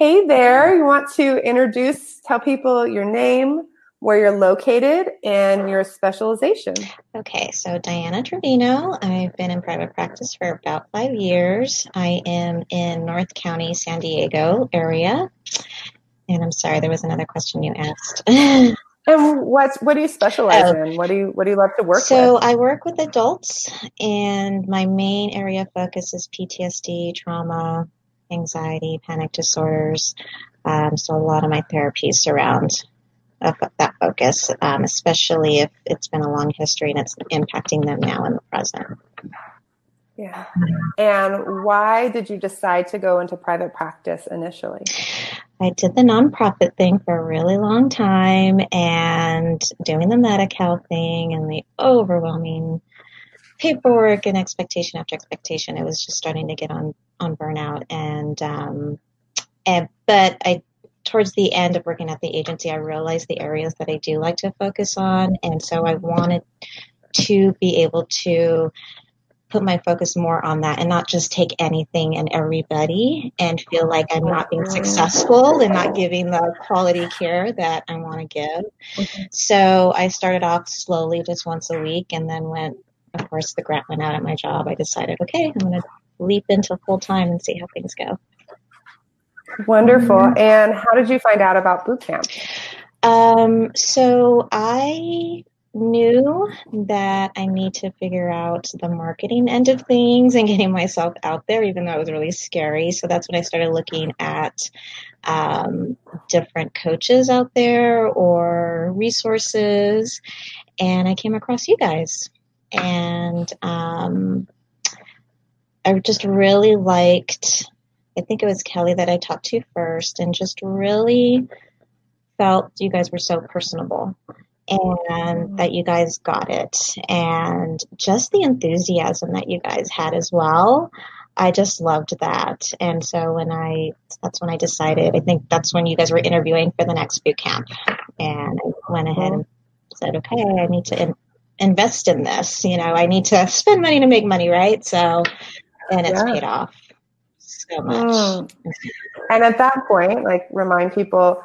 Hey there, you want to introduce, tell people your name, where you're located, and your specialization. Okay, so Diana Trevino. I've been in private practice for about five years. I am in North County, San Diego area. And I'm sorry, there was another question you asked. and what what do you specialize oh. in? What do you what do you love to work so with? So I work with adults, and my main area of focus is PTSD, trauma, anxiety, panic disorders. Um, so a lot of my therapies surround that focus, um, especially if it's been a long history and it's impacting them now in the present. Yeah. And why did you decide to go into private practice initially? I did the nonprofit thing for a really long time and doing the Medi-Cal thing and the overwhelming paperwork and expectation after expectation. It was just starting to get on on burnout, and um, and but I towards the end of working at the agency, I realized the areas that I do like to focus on, and so I wanted to be able to put my focus more on that and not just take anything and everybody and feel like I'm not being successful and not giving the quality care that I want to give. So I started off slowly, just once a week, and then went of course, the grant went out at my job, I decided, okay, I'm going to leap into full time and see how things go. Wonderful. Mm-hmm. And how did you find out about boot camp? Um, so I knew that I need to figure out the marketing end of things and getting myself out there, even though it was really scary. So that's when I started looking at um, different coaches out there or resources, and I came across you guys and um, I just really liked. I think it was Kelly that I talked to first, and just really felt you guys were so personable and mm-hmm. that you guys got it and just the enthusiasm that you guys had as well i just loved that and so when i that's when i decided i think that's when you guys were interviewing for the next boot camp and i went ahead and said okay i need to invest in this. You know, I need to spend money to make money, right? So, and it's yeah. paid off so much. Mm. And at that point, like remind people,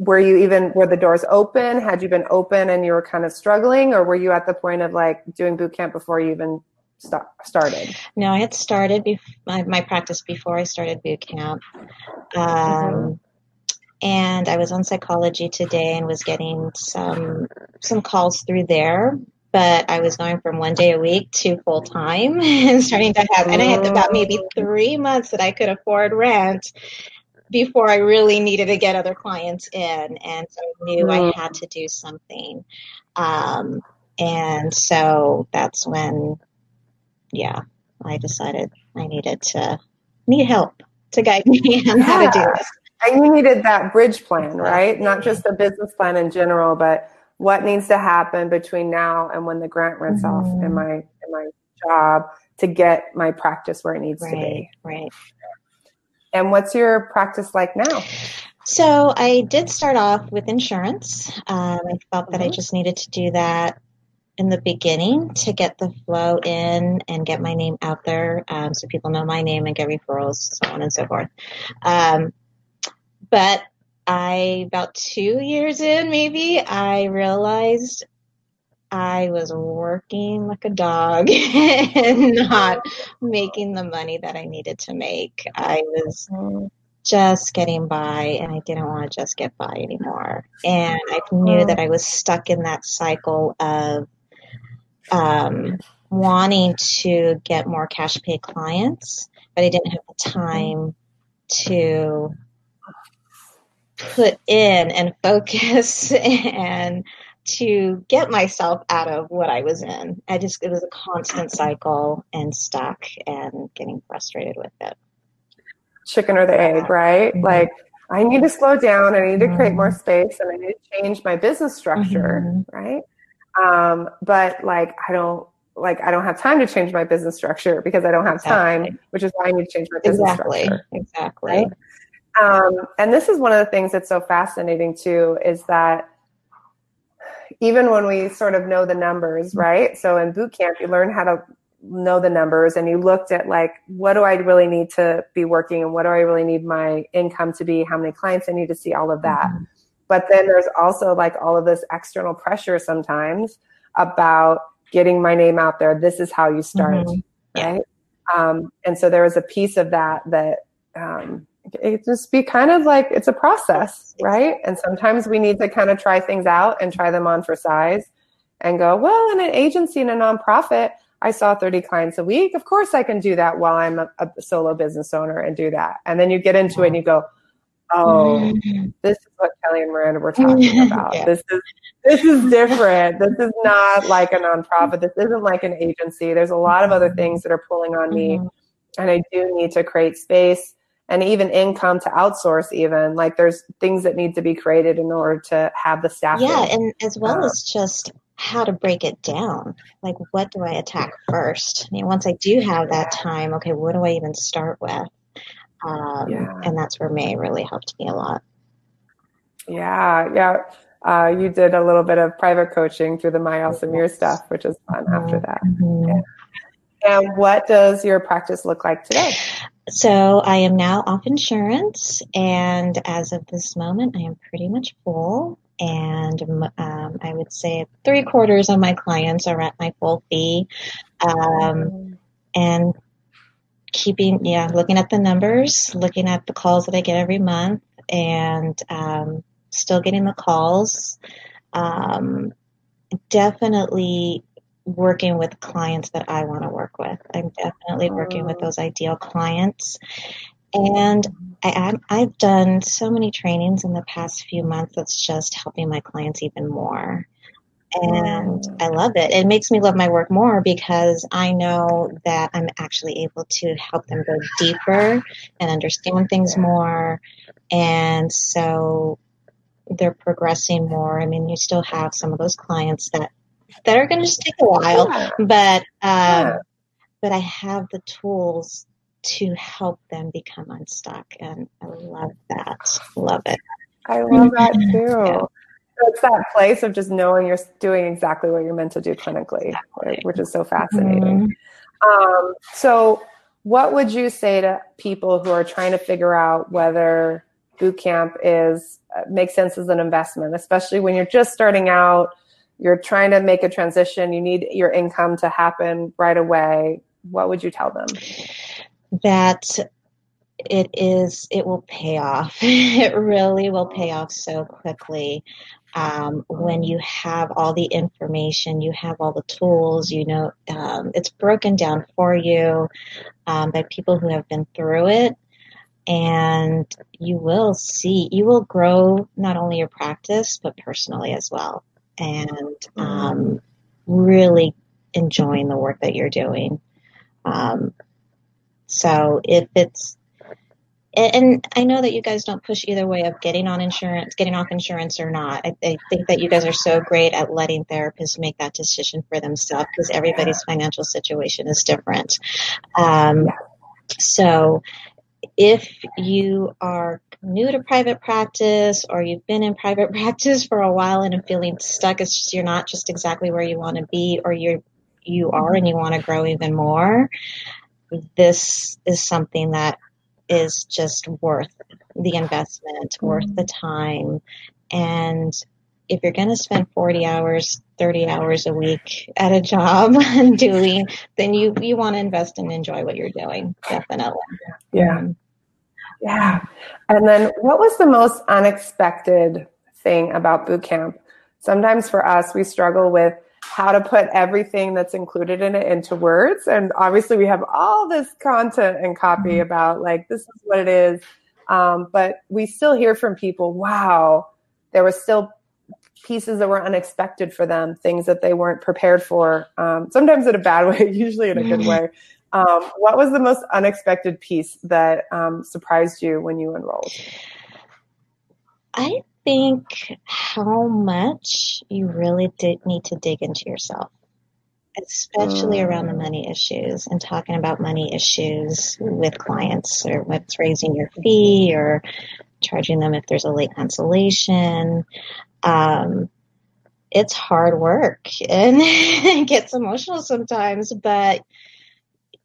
were you even were the doors open? Had you been open and you were kind of struggling, or were you at the point of like doing boot camp before you even st- started? No, I had started bef- my, my practice before I started boot camp. Um, mm-hmm and I was on psychology today and was getting some some calls through there but I was going from one day a week to full time and starting to have, and I had about maybe three months that I could afford rent before I really needed to get other clients in. And so I knew I had to do something. Um, and so that's when, yeah, I decided I needed to need help to guide me on yeah. how to do this. And you needed that bridge plan, right? Not just a business plan in general, but what needs to happen between now and when the grant runs mm-hmm. off in my in my job to get my practice where it needs right, to be. Right. And what's your practice like now? So I did start off with insurance. Um, I felt that mm-hmm. I just needed to do that in the beginning to get the flow in and get my name out there um, so people know my name and get referrals, so on and so forth. Um, but I, about two years in, maybe, I realized I was working like a dog and not making the money that I needed to make. I was just getting by and I didn't want to just get by anymore. And I knew that I was stuck in that cycle of um, wanting to get more cash pay clients, but I didn't have the time to put in and focus and to get myself out of what I was in. I just, it was a constant cycle and stuck and getting frustrated with it. Chicken or the egg, right? Mm-hmm. Like, I need to slow down. I need to create more mm-hmm. space and I need to change my business structure, mm-hmm. right? Um, but like, I don't, like I don't have time to change my business structure because I don't have exactly. time, which is why I need to change my business exactly. structure. Exactly. Right? Um, and this is one of the things that's so fascinating too is that even when we sort of know the numbers, right? So in boot camp, you learn how to know the numbers and you looked at like what do I really need to be working and what do I really need my income to be, how many clients I need to see, all of that. Mm-hmm. But then there's also like all of this external pressure sometimes about getting my name out there. This is how you start, mm-hmm. right? Um, and so there was a piece of that that um, it just be kind of like it's a process, right? And sometimes we need to kind of try things out and try them on for size and go, well, in an agency and a nonprofit, I saw 30 clients a week. Of course, I can do that while I'm a, a solo business owner and do that. And then you get into it and you go, oh, mm-hmm. this is what Kelly and Miranda were talking about. yeah. This is this is different. This is not like a nonprofit. This isn't like an agency. There's a lot of other things that are pulling on me, mm-hmm. and I do need to create space and even income to outsource. Even like there's things that need to be created in order to have the staff. Yeah, and as well uh, as just how to break it down. Like, what do I attack first? I mean, once I do have that time, okay, what do I even start with? Um, yeah. And that's where May really helped me a lot. Yeah, yeah. Uh, you did a little bit of private coaching through the My Alsamir stuff, which is fun after that. Mm-hmm. Yeah. And what does your practice look like today? So I am now off insurance, and as of this moment, I am pretty much full. And um, I would say three quarters of my clients are at my full fee. Um, and keeping, yeah, looking at the numbers, looking at the calls that I get every month, and um, still getting the calls. Um, definitely working with clients that I want to work with. I'm definitely working with oh. those ideal clients. And I, I've done so many trainings in the past few months that's just helping my clients even more and oh. I love it. It makes me love my work more because I know that I'm actually able to help them go deeper and understand things more. And so they're progressing more. I mean, you still have some of those clients that that are going to just take a while, yeah. but um, yeah. but I have the tools to help them become unstuck, and I love that. Love it. I love that too. Yeah it's that place of just knowing you're doing exactly what you're meant to do clinically, right, which is so fascinating. Mm-hmm. Um, so, what would you say to people who are trying to figure out whether boot camp is uh, makes sense as an investment, especially when you're just starting out, you're trying to make a transition, you need your income to happen right away. What would you tell them? That it is it will pay off it really will pay off so quickly um, when you have all the information, you have all the tools, you know, um, it's broken down for you um, by people who have been through it. And you will see, you will grow not only your practice, but personally as well. And um, really enjoying the work that you're doing. Um, so if it's and, I know that you guys don't push either way of getting on insurance, getting off insurance or not. I, I think that you guys are so great at letting therapists make that decision for themselves because everybody's financial situation is different. Um, so if you are new to private practice or you've been in private practice for a while and are feeling stuck, it's just you're not just exactly where you want to be or you're you are and you want to grow even more. This is something that is just worth the investment, worth mm-hmm. the time. And if you're going to spend 40 hours, 30 hours a week at a job doing, then you, you want to invest and enjoy what you're doing. Definitely. Yeah. Yeah. And then what was the most unexpected thing about boot camp? Sometimes for us, we struggle with how to put everything that's included in it into words. And obviously, we have all this content and copy mm-hmm. about like, this is what it is. Um, but we still hear from people, wow, there was still pieces that were unexpected for them, things that they weren't prepared for, um, sometimes in a bad way, usually in a good way. Um, what was the most unexpected piece that um, surprised you when you enrolled? I think how much you really did need to dig into yourself, especially around the money issues and talking about money issues with clients or with raising your fee or charging them if there's a late cancellation. Um, it's hard work and it gets emotional sometimes, but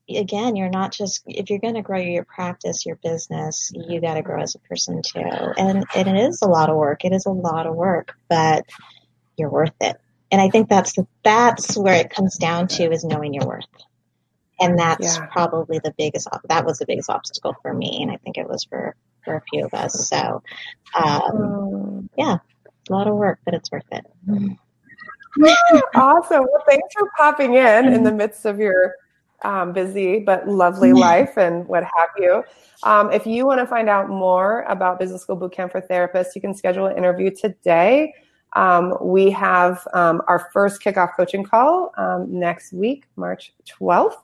again, you're not just, if you're going to grow your practice, your business, you got to grow as a person too. And, and it is a lot of work. It is a lot of work, but you're worth it. And I think that's, that's where it comes down to is knowing your worth. And that's yeah. probably the biggest, that was the biggest obstacle for me. And I think it was for, for a few of us. So, um, mm. yeah, a lot of work, but it's worth it. awesome. Well, thanks for popping in in the midst of your um, busy but lovely life and what have you. Um, if you want to find out more about Business School Bootcamp for Therapists, you can schedule an interview today. Um, we have um, our first kickoff coaching call um, next week, March 12th,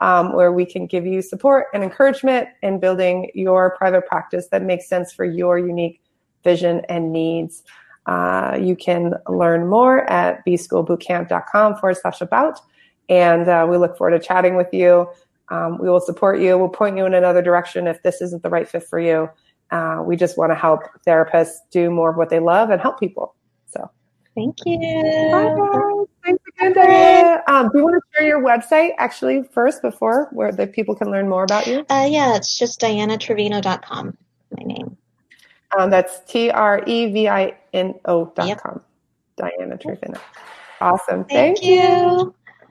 um, where we can give you support and encouragement in building your private practice that makes sense for your unique vision and needs. Uh, you can learn more at bschoolbootcamp.com forward slash about. And uh, we look forward to chatting with you. Um, we will support you. We'll point you in another direction if this isn't the right fit for you. Uh, we just want to help therapists do more of what they love and help people. So thank you. Bye. Thanks again, Diana. Um, do you want to share your website actually first before where the people can learn more about you? Uh, yeah, it's just dianatrevino.com, my name. Um, that's T R E V I N O dot com. Diana Trevino. Awesome. Thank, Thank you. you.